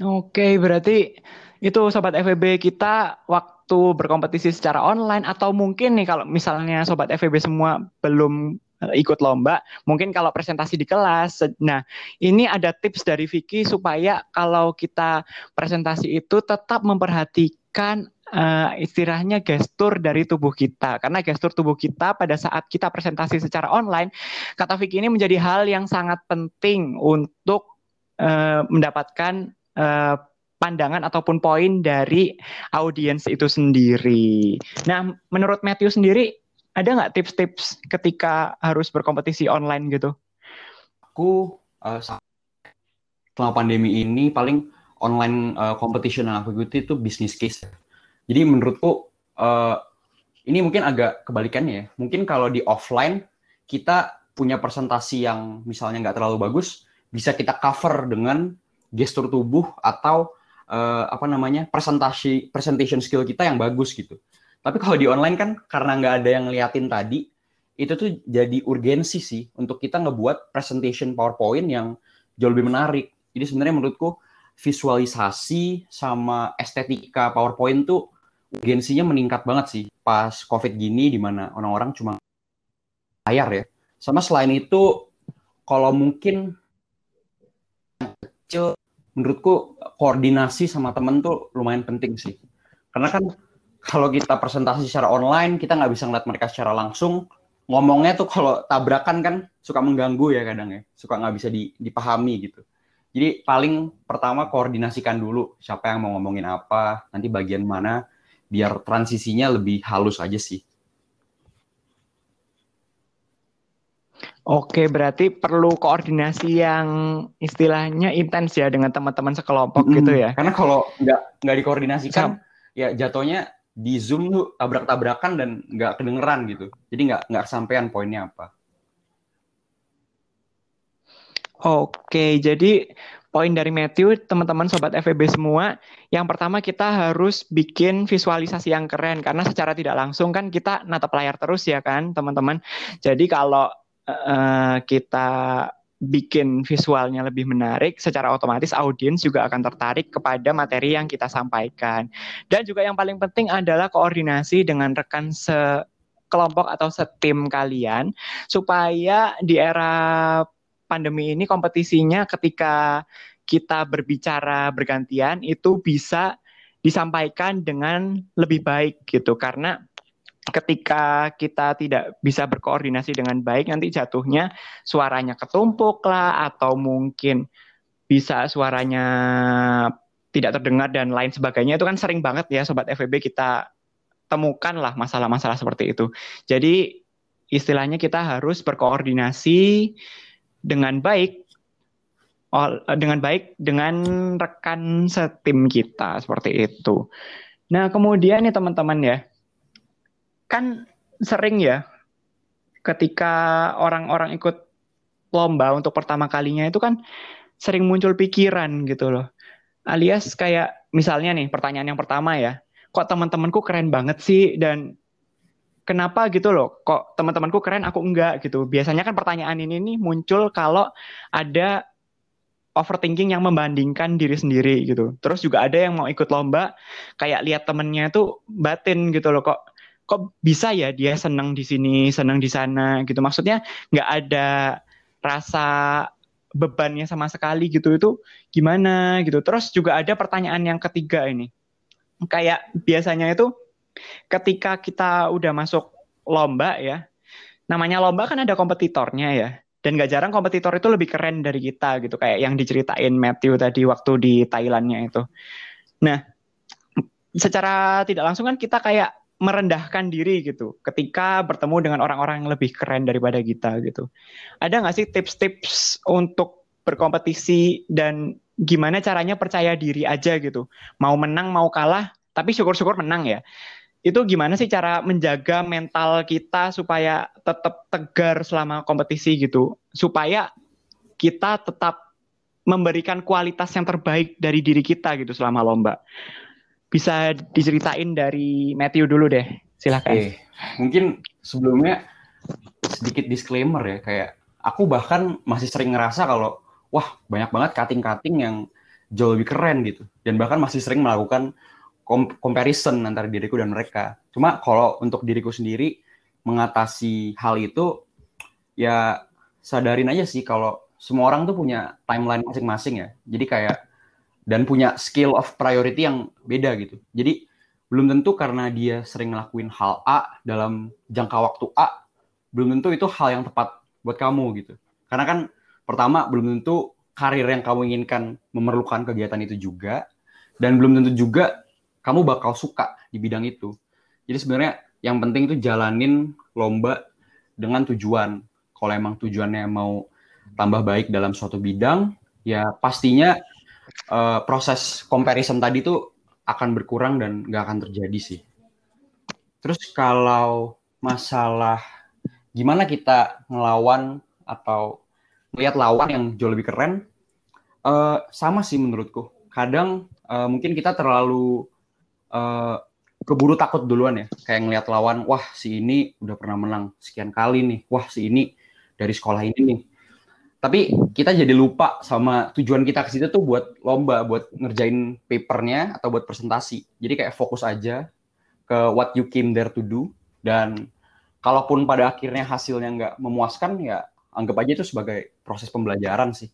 C: Oke, berarti itu sobat FEB kita waktu berkompetisi secara online atau mungkin nih kalau misalnya sobat FEB semua belum eh, ikut lomba, mungkin kalau presentasi di kelas. Nah, ini ada tips dari Vicky supaya kalau kita presentasi itu tetap memperhatikan uh, istilahnya gestur dari tubuh kita. Karena gestur tubuh kita pada saat kita presentasi secara online, kata Vicky ini menjadi hal yang sangat penting untuk uh, mendapatkan uh, pandangan ataupun poin dari audiens itu sendiri. Nah, menurut Matthew sendiri, ada nggak tips-tips ketika harus berkompetisi online gitu?
E: Aku uh, selama pandemi ini paling online uh, competition yang aku ikuti itu business case. Jadi menurutku uh, ini mungkin agak kebalikannya ya. Mungkin kalau di offline kita punya presentasi yang misalnya nggak terlalu bagus, bisa kita cover dengan gestur tubuh atau uh, apa namanya presentasi presentation skill kita yang bagus gitu. Tapi kalau di online kan karena nggak ada yang ngeliatin tadi, itu tuh jadi urgensi sih untuk kita ngebuat presentation PowerPoint yang jauh lebih menarik. Jadi sebenarnya menurutku visualisasi sama estetika PowerPoint tuh urgensinya meningkat banget sih pas COVID gini di mana orang-orang cuma layar ya. Sama selain itu kalau mungkin kecil menurutku koordinasi sama temen tuh lumayan penting sih. Karena kan kalau kita presentasi secara online, kita nggak bisa ngeliat mereka secara langsung. Ngomongnya tuh kalau tabrakan kan suka mengganggu ya kadang ya, suka nggak bisa dipahami gitu. Jadi paling pertama koordinasikan dulu siapa yang mau ngomongin apa, nanti bagian mana, biar transisinya lebih halus aja sih.
C: Oke, berarti perlu koordinasi yang istilahnya intens ya dengan teman-teman sekelompok mm -hmm. gitu ya.
E: Karena kalau nggak nggak dikoordinasikan, Sam. ya jatuhnya di Zoom tuh tabrak-tabrakan dan nggak kedengeran gitu. Jadi nggak nggak sampean poinnya apa.
C: Oke, jadi poin dari Matthew, teman-teman sobat FEB semua, yang pertama kita harus bikin visualisasi yang keren karena secara tidak langsung kan kita natap layar terus ya kan, teman-teman. Jadi kalau uh, kita bikin visualnya lebih menarik, secara otomatis audiens juga akan tertarik kepada materi yang kita sampaikan. Dan juga yang paling penting adalah koordinasi dengan rekan sekelompok atau setim kalian supaya di era pandemi ini kompetisinya ketika kita berbicara bergantian itu bisa disampaikan dengan lebih baik gitu karena ketika kita tidak bisa berkoordinasi dengan baik nanti jatuhnya suaranya ketumpuk lah atau mungkin bisa suaranya tidak terdengar dan lain sebagainya itu kan sering banget ya sobat FEB kita temukan lah masalah-masalah seperti itu. Jadi istilahnya kita harus berkoordinasi dengan baik dengan baik dengan rekan setim kita seperti itu. Nah, kemudian nih teman-teman ya, kan sering ya ketika orang-orang ikut lomba untuk pertama kalinya itu kan sering muncul pikiran gitu loh. Alias kayak misalnya nih pertanyaan yang pertama ya, kok teman-temanku keren banget sih dan kenapa gitu loh, kok teman-temanku keren aku enggak gitu. Biasanya kan pertanyaan ini nih muncul kalau ada overthinking yang membandingkan diri sendiri gitu. Terus juga ada yang mau ikut lomba kayak lihat temennya tuh batin gitu loh kok kok bisa ya dia senang di sini, senang di sana gitu. Maksudnya nggak ada rasa bebannya sama sekali gitu itu gimana gitu. Terus juga ada pertanyaan yang ketiga ini. Kayak biasanya itu ketika kita udah masuk lomba ya, namanya lomba kan ada kompetitornya ya. Dan gak jarang kompetitor itu lebih keren dari kita gitu. Kayak yang diceritain Matthew tadi waktu di Thailandnya itu. Nah, secara tidak langsung kan kita kayak merendahkan diri gitu ketika bertemu dengan orang-orang yang lebih keren daripada kita gitu. Ada nggak sih tips-tips untuk berkompetisi dan gimana caranya percaya diri aja gitu. Mau menang mau kalah, tapi syukur-syukur menang ya. itu gimana sih cara menjaga mental kita supaya tetap tegar selama kompetisi gitu supaya kita tetap memberikan kualitas yang terbaik dari diri kita gitu selama lomba bisa diceritain dari Matthew dulu deh silahkan
E: Oke, mungkin sebelumnya sedikit disclaimer ya kayak aku bahkan masih sering ngerasa kalau wah banyak banget cutting-cutting yang jauh lebih keren gitu dan bahkan masih sering melakukan comparison antara diriku dan mereka. Cuma kalau untuk diriku sendiri mengatasi hal itu ya sadarin aja sih kalau semua orang tuh punya timeline masing-masing ya. Jadi kayak dan punya skill of priority yang beda gitu. Jadi belum tentu karena dia sering ngelakuin hal A dalam jangka waktu A, belum tentu itu hal yang tepat buat kamu gitu. Karena kan pertama belum tentu karir yang kamu inginkan memerlukan kegiatan itu juga dan belum tentu juga kamu bakal suka di bidang itu. Jadi sebenarnya yang penting itu jalanin lomba dengan tujuan. Kalau emang tujuannya mau tambah baik dalam suatu bidang, ya pastinya uh, proses comparison tadi itu akan berkurang dan nggak akan terjadi sih. Terus kalau masalah gimana kita ngelawan atau melihat lawan yang jauh lebih keren, uh, sama sih menurutku. Kadang uh, mungkin kita terlalu uh, keburu takut duluan ya kayak ngelihat lawan wah si ini udah pernah menang sekian kali nih wah si ini dari sekolah ini nih tapi kita jadi lupa sama tujuan kita ke situ tuh buat lomba buat ngerjain papernya atau buat presentasi jadi kayak fokus aja ke what you came there to do dan kalaupun pada akhirnya hasilnya nggak memuaskan ya anggap aja itu sebagai proses pembelajaran sih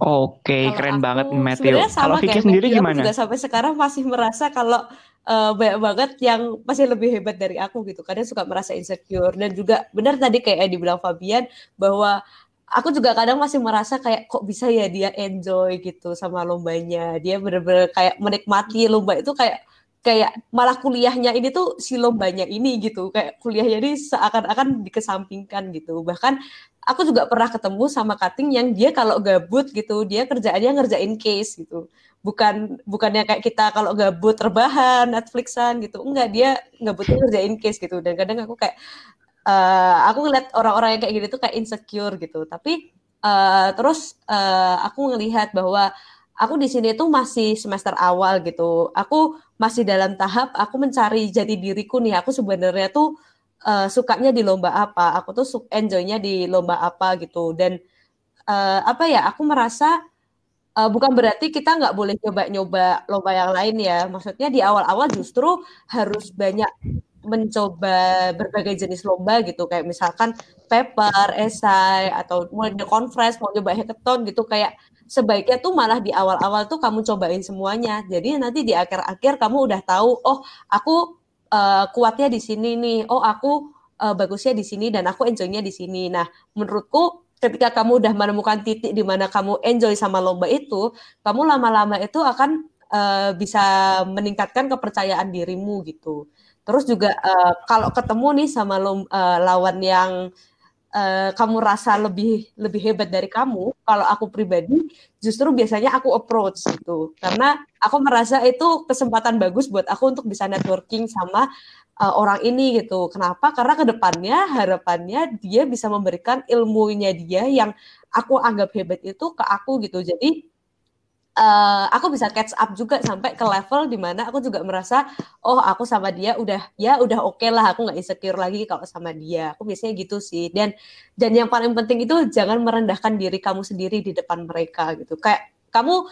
C: Oke, keren banget Matthew. Kalau Vicky sendiri gimana?
D: Aku juga sampai sekarang masih merasa kalau uh, banyak banget yang masih lebih hebat dari aku gitu. Kadang suka merasa insecure dan juga benar tadi kayak dibilang Fabian bahwa aku juga kadang masih merasa kayak kok bisa ya dia enjoy gitu sama lombanya. Dia bener-bener kayak menikmati lomba itu kayak kayak malah kuliahnya ini tuh si lombanya ini gitu. Kayak kuliahnya ini seakan-akan dikesampingkan gitu. Bahkan aku juga pernah ketemu sama cutting yang dia kalau gabut gitu dia kerjaannya ngerjain case gitu. Bukan bukannya kayak kita kalau gabut terbahan Netflixan gitu. Enggak dia gabutnya ngerjain case gitu. Dan kadang aku kayak uh, aku ngeliat orang-orang yang kayak gitu tuh kayak insecure gitu. Tapi uh, terus uh, aku ngelihat bahwa aku di sini tuh masih semester awal gitu. Aku masih dalam tahap aku mencari jati diriku nih. Aku sebenarnya tuh uh, sukanya di lomba apa, aku tuh enjoynya di lomba apa gitu. Dan uh, apa ya, aku merasa uh, bukan berarti kita nggak boleh coba-nyoba lomba yang lain ya. Maksudnya di awal-awal justru harus banyak mencoba berbagai jenis lomba gitu kayak misalkan paper, esai atau mau di conference, mau coba hackathon gitu kayak sebaiknya tuh malah di awal-awal tuh kamu cobain semuanya. Jadi nanti di akhir-akhir kamu udah tahu, oh aku uh, kuatnya di sini nih. Oh, aku uh, bagusnya di sini dan aku enjoynya di sini. Nah, menurutku ketika kamu udah menemukan titik di mana kamu enjoy sama lomba itu, kamu lama-lama itu akan uh, bisa meningkatkan kepercayaan dirimu gitu. Terus juga uh, kalau ketemu nih sama lom, uh, lawan yang uh, kamu rasa lebih lebih hebat dari kamu, kalau aku pribadi justru biasanya aku approach gitu. Karena aku merasa itu kesempatan bagus buat aku untuk bisa networking sama uh, orang ini gitu. Kenapa? Karena ke depannya harapannya dia bisa memberikan ilmunya dia yang aku anggap hebat itu ke aku gitu. Jadi uh, aku bisa catch up juga sampai ke level di mana aku juga merasa oh aku sama dia udah ya udah oke okay lah aku nggak insecure lagi kalau sama dia. Aku biasanya gitu sih. Dan dan yang paling penting itu jangan merendahkan diri kamu sendiri di depan mereka gitu. Kayak kamu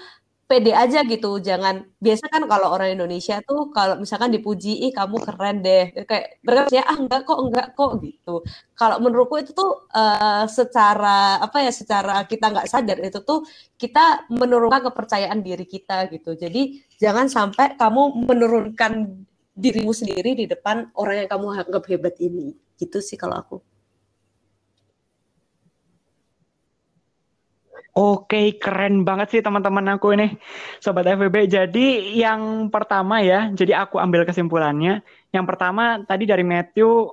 D: pede aja gitu jangan. Biasa kan kalau orang Indonesia tuh kalau misalkan dipuji ih kamu keren deh. Kayak mereka ah enggak kok enggak kok gitu. Kalau menurutku itu tuh uh, secara apa ya secara kita nggak sadar itu tuh kita menurunkan kepercayaan diri kita gitu. Jadi jangan sampai kamu menurunkan dirimu sendiri di depan orang yang kamu anggap hebat ini. Gitu sih kalau aku
C: Oke, keren banget sih teman-teman aku ini, Sobat FVB. Jadi yang pertama ya, jadi aku ambil kesimpulannya. Yang pertama tadi dari Matthew,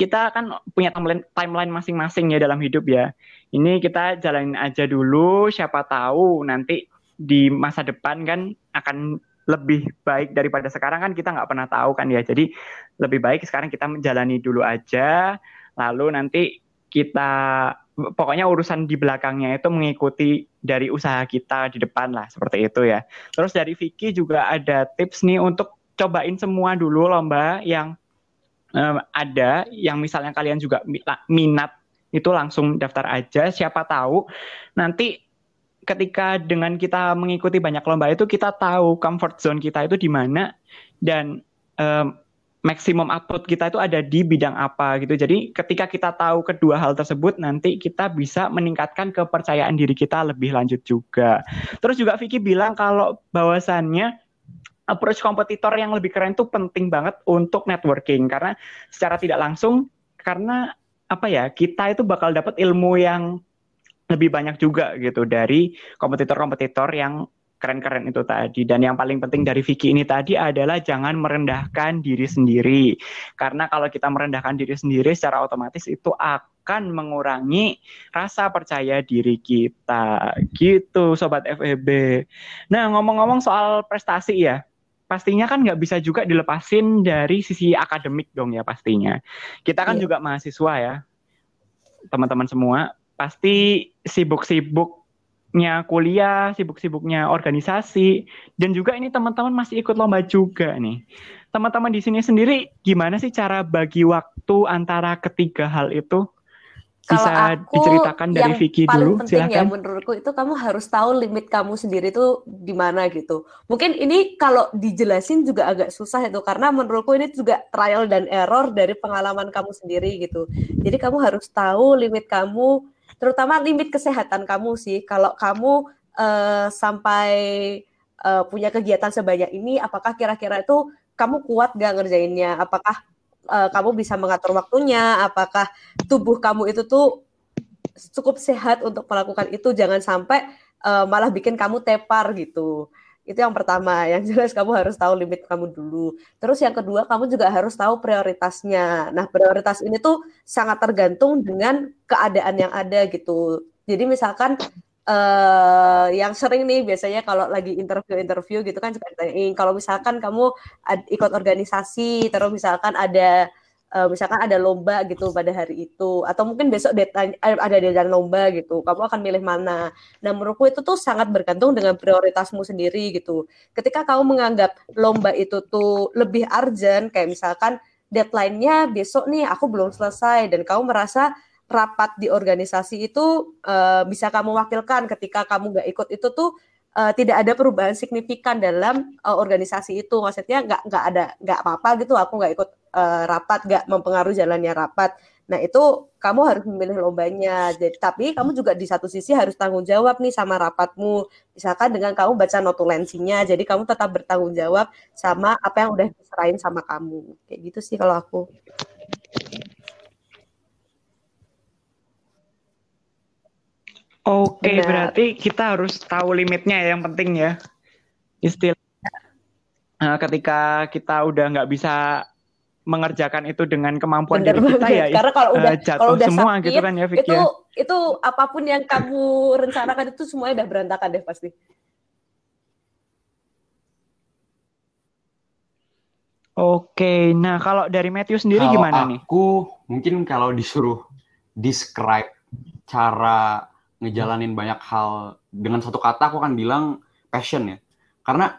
C: kita kan punya timeline, timeline masing-masing ya dalam hidup ya. Ini kita jalanin aja dulu, siapa tahu nanti di masa depan kan akan lebih baik daripada sekarang kan kita nggak pernah tahu kan ya. Jadi lebih baik sekarang kita menjalani dulu aja, lalu nanti kita pokoknya urusan di belakangnya itu mengikuti dari usaha kita di depan lah seperti itu ya. Terus dari Vicky juga ada tips nih untuk cobain semua dulu lomba yang um, ada, yang misalnya kalian juga minat itu langsung daftar aja. Siapa tahu nanti ketika dengan kita mengikuti banyak lomba itu kita tahu comfort zone kita itu di mana dan um, maksimum output kita itu ada di bidang apa gitu. Jadi ketika kita tahu kedua hal tersebut nanti kita bisa meningkatkan kepercayaan diri kita lebih lanjut juga. Terus juga Vicky bilang kalau bahwasannya approach kompetitor yang lebih keren itu penting banget untuk networking karena secara tidak langsung karena apa ya kita itu bakal dapat ilmu yang lebih banyak juga gitu dari kompetitor-kompetitor yang keren-keren itu tadi. Dan yang paling penting dari Vicky ini tadi adalah jangan merendahkan diri sendiri. Karena kalau kita merendahkan diri sendiri secara otomatis itu akan mengurangi rasa percaya diri kita. Gitu Sobat FEB. Nah ngomong-ngomong soal prestasi ya. Pastinya kan nggak bisa juga dilepasin dari sisi akademik dong ya pastinya. Kita kan iya. juga mahasiswa ya, teman-teman semua pasti sibuk-sibuknya kuliah, sibuk-sibuknya organisasi, dan juga ini teman-teman masih ikut lomba juga nih. Teman-teman di sini sendiri gimana sih cara bagi waktu antara ketiga hal itu? bisa aku, diceritakan dari Vicky dulu
D: penting ya menurutku itu kamu harus tahu limit kamu sendiri itu di mana gitu mungkin ini kalau dijelasin juga agak susah itu karena menurutku ini juga trial dan error dari pengalaman kamu sendiri gitu jadi kamu harus tahu limit kamu terutama limit kesehatan kamu sih. Kalau kamu uh, sampai uh, punya kegiatan sebanyak ini, apakah kira-kira itu kamu kuat gak ngerjainnya? Apakah uh, kamu bisa mengatur waktunya? Apakah tubuh kamu itu tuh cukup sehat untuk melakukan itu? Jangan sampai uh, malah bikin kamu tepar gitu. Itu yang pertama. Yang jelas kamu harus tahu limit kamu dulu. Terus yang kedua, kamu juga harus tahu prioritasnya. Nah, prioritas ini tuh sangat tergantung dengan keadaan yang ada gitu. Jadi misalkan uh, yang sering nih biasanya kalau lagi interview-interview gitu kan suka kalau misalkan kamu ikut organisasi terus misalkan ada uh, misalkan ada lomba gitu pada hari itu atau mungkin besok eh, ada deadline lomba gitu kamu akan milih mana. Nah menurutku itu tuh sangat bergantung dengan prioritasmu sendiri gitu. Ketika kamu menganggap lomba itu tuh lebih urgent kayak misalkan deadline-nya besok nih aku belum selesai dan kamu merasa rapat di organisasi itu uh, bisa kamu wakilkan ketika kamu nggak ikut itu tuh uh, tidak ada perubahan signifikan dalam uh, organisasi itu. Maksudnya nggak nggak ada nggak apa-apa gitu aku nggak ikut uh, rapat nggak mempengaruhi jalannya rapat. Nah itu kamu harus memilih lombanya. Jadi tapi kamu juga di satu sisi harus tanggung jawab nih sama rapatmu. Misalkan dengan kamu baca notulensinya jadi kamu tetap bertanggung jawab sama apa yang udah diserahin sama kamu. Kayak gitu sih kalau aku.
C: Oke, Benar. berarti kita harus tahu limitnya ya yang penting ya. Istilah nah, ketika kita udah nggak bisa mengerjakan itu dengan kemampuan Bener diri kita ya.
D: Karena kalau udah
C: uh,
D: kalau udah
C: semua
D: sakit,
C: gitu kan ya,
D: Vicky, itu ya. itu apa pun yang kamu rencanakan itu semuanya udah berantakan deh pasti.
C: Oke, nah kalau dari Matthew sendiri
E: kalau
C: gimana
E: aku,
C: nih?
E: Aku mungkin kalau disuruh describe cara ngejalanin banyak hal dengan satu kata aku akan bilang passion ya karena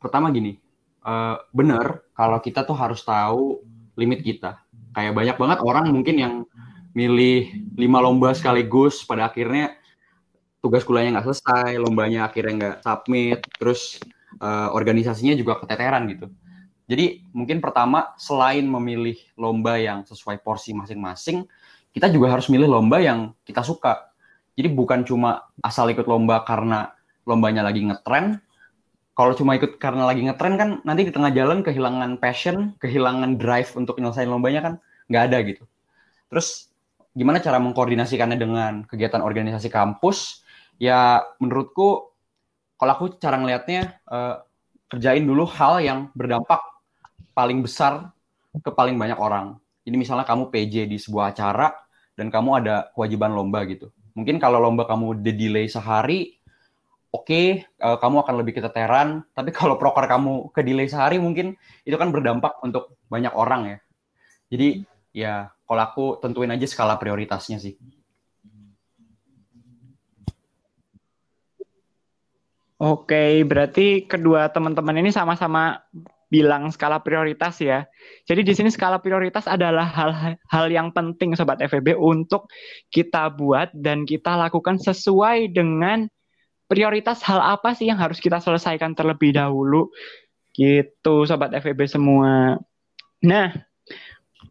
E: pertama gini uh, bener kalau kita tuh harus tahu limit kita kayak banyak banget orang mungkin yang milih lima lomba sekaligus pada akhirnya tugas kuliahnya nggak selesai lombanya akhirnya nggak submit terus uh, organisasinya juga keteteran gitu jadi mungkin pertama selain memilih lomba yang sesuai porsi masing-masing kita juga harus milih lomba yang kita suka jadi bukan cuma asal ikut lomba karena lombanya lagi ngetren. Kalau cuma ikut karena lagi ngetren kan nanti di tengah jalan kehilangan passion, kehilangan drive untuk nyelesain lombanya kan nggak ada gitu. Terus gimana cara mengkoordinasikannya dengan kegiatan organisasi kampus? Ya menurutku kalau aku cara ngelihatnya uh, kerjain dulu hal yang berdampak paling besar ke paling banyak orang. Jadi misalnya kamu PJ di sebuah acara dan kamu ada kewajiban lomba gitu mungkin kalau lomba kamu the delay sehari oke uh, kamu akan lebih keteteran tapi kalau proker kamu ke delay sehari mungkin itu kan berdampak untuk banyak orang ya jadi ya kalau aku tentuin aja skala prioritasnya sih
C: Oke, berarti kedua teman-teman ini sama-sama bilang skala prioritas ya. Jadi di sini skala prioritas adalah hal-hal yang penting sobat FEB untuk kita buat dan kita lakukan sesuai dengan prioritas hal apa sih yang harus kita selesaikan terlebih dahulu. Gitu sobat FEB semua. Nah,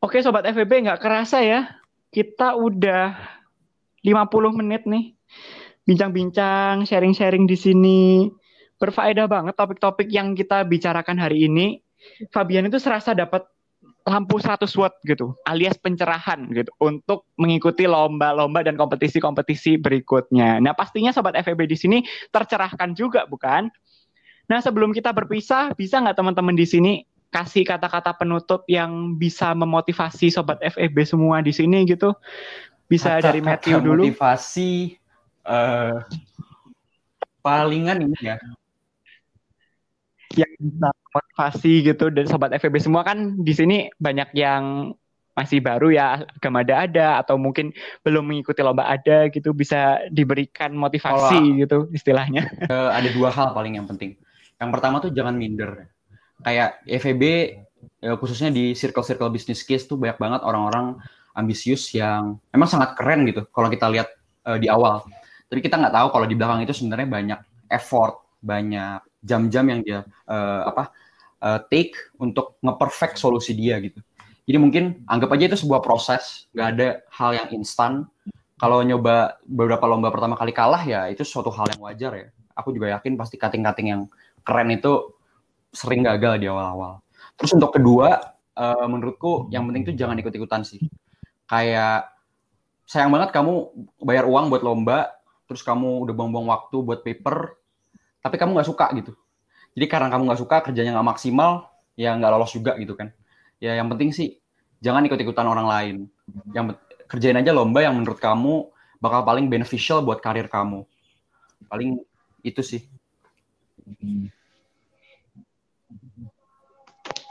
C: oke sobat FEB nggak kerasa ya. Kita udah 50 menit nih bincang-bincang, sharing-sharing di sini. Berfaedah banget topik-topik yang kita bicarakan hari ini. Fabian itu serasa dapat lampu 100 watt gitu, alias pencerahan gitu untuk mengikuti lomba-lomba dan kompetisi-kompetisi berikutnya. Nah, pastinya sobat FEB di sini tercerahkan juga, bukan? Nah, sebelum kita berpisah, bisa nggak teman-teman di sini kasih kata-kata penutup yang bisa memotivasi sobat FEB semua di sini gitu? Bisa kata, dari Matthew dulu.
E: Motivasi uh, palingan ini ya
C: yang bisa motivasi gitu dan sobat FEB semua kan di sini banyak yang masih baru ya Gamada ada atau mungkin belum mengikuti lomba ada gitu bisa diberikan motivasi Kalau, gitu istilahnya.
E: Uh, ada dua hal paling yang penting. Yang pertama tuh jangan minder. Kayak FEB ya, khususnya di circle-circle business case tuh banyak banget orang-orang ambisius yang memang sangat keren gitu kalau kita lihat uh, di awal. Tapi kita nggak tahu kalau di belakang itu sebenarnya banyak effort, banyak jam-jam yang dia uh, apa uh, take untuk nge-perfect solusi dia gitu. Jadi mungkin anggap aja itu sebuah proses, nggak ada hal yang instan. Kalau nyoba beberapa lomba pertama kali kalah ya itu suatu hal yang wajar ya. Aku juga yakin pasti cutting-cutting yang keren itu sering gagal di awal-awal. Terus untuk kedua, uh, menurutku yang penting itu jangan ikut-ikutan sih. Kayak sayang banget kamu bayar uang buat lomba, terus kamu udah buang-buang waktu buat paper, tapi kamu nggak suka gitu. Jadi karena kamu nggak suka, kerjanya nggak maksimal, ya nggak lolos juga gitu kan. Ya yang penting sih jangan ikut-ikutan orang lain. Yang kerjain aja lomba yang menurut kamu bakal paling beneficial buat karir kamu. Paling itu sih.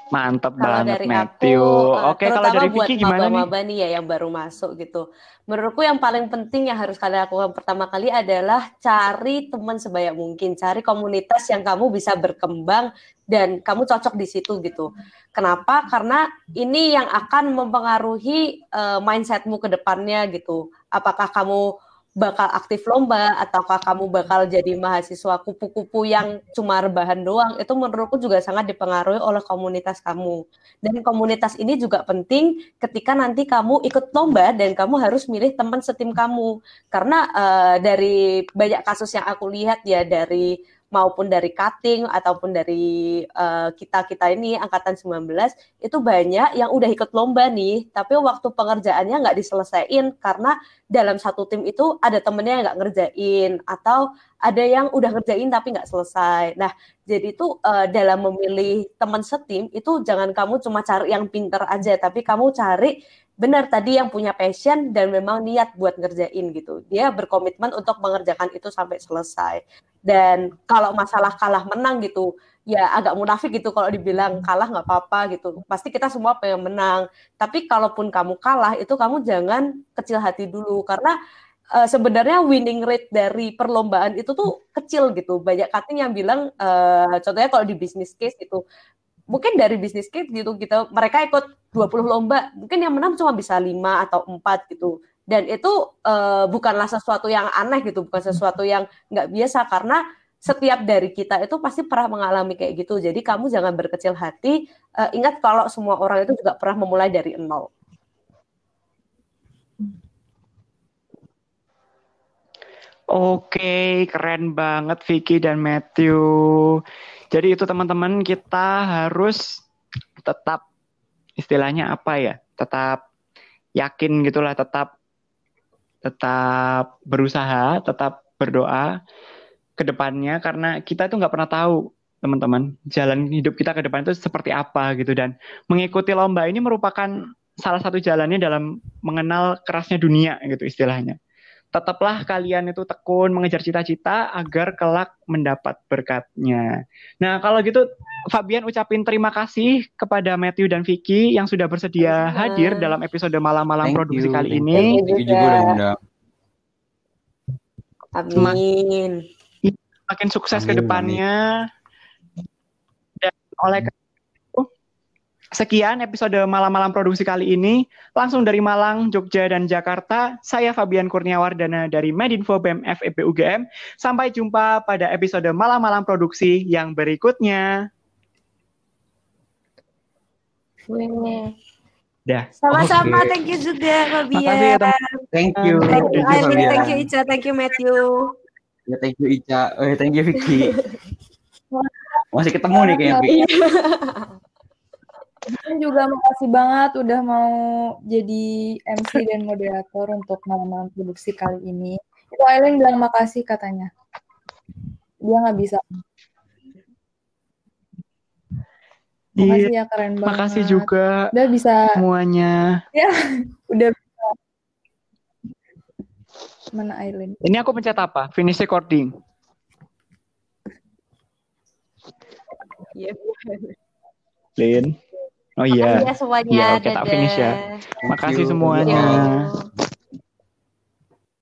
C: Mantap banget dari Matthew. Aku,
D: eh, Oke, kalau dari Vicky gimana nih? maba nih ya yang baru masuk gitu. Menurutku yang paling penting yang harus kalian lakukan pertama kali adalah cari teman sebanyak mungkin, cari komunitas yang kamu bisa berkembang dan kamu cocok di situ gitu. Kenapa? Karena ini yang akan mempengaruhi uh, mindsetmu ke depannya gitu. Apakah kamu bakal aktif lomba ataukah kamu bakal jadi mahasiswa kupu-kupu yang cuma rebahan doang itu menurutku juga sangat dipengaruhi oleh komunitas kamu. Dan komunitas ini juga penting ketika nanti kamu ikut lomba dan kamu harus milih teman setim kamu. Karena uh, dari banyak kasus yang aku lihat ya dari maupun dari cutting ataupun dari uh, kita-kita ini angkatan 19 itu banyak yang udah ikut lomba nih tapi waktu pengerjaannya nggak diselesaikan karena dalam satu tim itu ada temennya yang nggak ngerjain atau ada yang udah ngerjain tapi nggak selesai. Nah, jadi itu uh, dalam memilih teman setim itu jangan kamu cuma cari yang pinter aja, tapi kamu cari benar tadi yang punya passion dan memang niat buat ngerjain gitu. Dia berkomitmen untuk mengerjakan itu sampai selesai. Dan kalau masalah kalah menang gitu, ya agak munafik gitu kalau dibilang kalah nggak apa-apa gitu. Pasti kita semua pengen menang. Tapi kalaupun kamu kalah itu kamu jangan kecil hati dulu karena uh, sebenarnya winning rate dari perlombaan itu tuh kecil gitu. Banyak cutting yang bilang, uh, contohnya kalau di business case itu, mungkin dari bisnis kit gitu gitu. Mereka ikut 20 lomba mungkin yang menang cuma bisa lima atau empat gitu. Dan itu uh, bukanlah sesuatu yang aneh gitu bukan sesuatu yang nggak biasa karena setiap dari kita itu pasti pernah mengalami kayak gitu. Jadi kamu jangan berkecil hati. Uh, ingat kalau semua orang itu juga pernah memulai dari nol.
C: Oke, keren banget Vicky dan Matthew. Jadi itu teman-teman kita harus tetap istilahnya apa ya? Tetap yakin gitulah, tetap tetap berusaha, tetap berdoa ke depannya karena kita itu nggak pernah tahu teman-teman jalan hidup kita ke depan itu seperti apa gitu dan mengikuti lomba ini merupakan salah satu jalannya dalam mengenal kerasnya dunia gitu istilahnya tetaplah kalian itu tekun mengejar cita-cita agar kelak mendapat berkatnya. Nah, kalau gitu Fabian ucapin terima kasih kepada Matthew dan Vicky yang sudah bersedia hadir dalam episode malam-malam produksi
E: you,
C: kali
E: thank
C: ini.
E: Thank you juga udah.
D: Amin.
C: Makin sukses ke
E: Amin,
C: depannya. Dan oleh sekian episode malam-malam produksi kali ini. Langsung dari Malang, Jogja, dan Jakarta, saya Fabian Kurniawardana dari Medinfo BEM FEB UGM. Sampai jumpa pada episode malam-malam produksi yang berikutnya. Dah.
D: Sama-sama,
E: Oke.
D: thank you juga Fabian.
C: ya.
E: Thank you.
D: Thank you Aileen,
E: Fabian.
D: thank you Ica, thank you Matthew.
E: Ya, thank you Ica. Eh, thank you Vicky. Masih ketemu nih kayaknya
A: Aileen juga makasih banget udah mau jadi MC dan moderator untuk malam-malam produksi kali ini. Itu Aileen bilang makasih katanya. Dia nggak bisa. Makasih ya keren banget.
C: Makasih juga
A: Udah bisa,
C: semuanya.
A: udah bisa. Mana Aileen?
C: Ini aku pencet apa? Finish recording.
D: Iya.
C: Lin. Oh iya.
D: Makasih ya semuanya.
C: Iya, oke, tak finish ya. Makasih
E: you.
C: semuanya.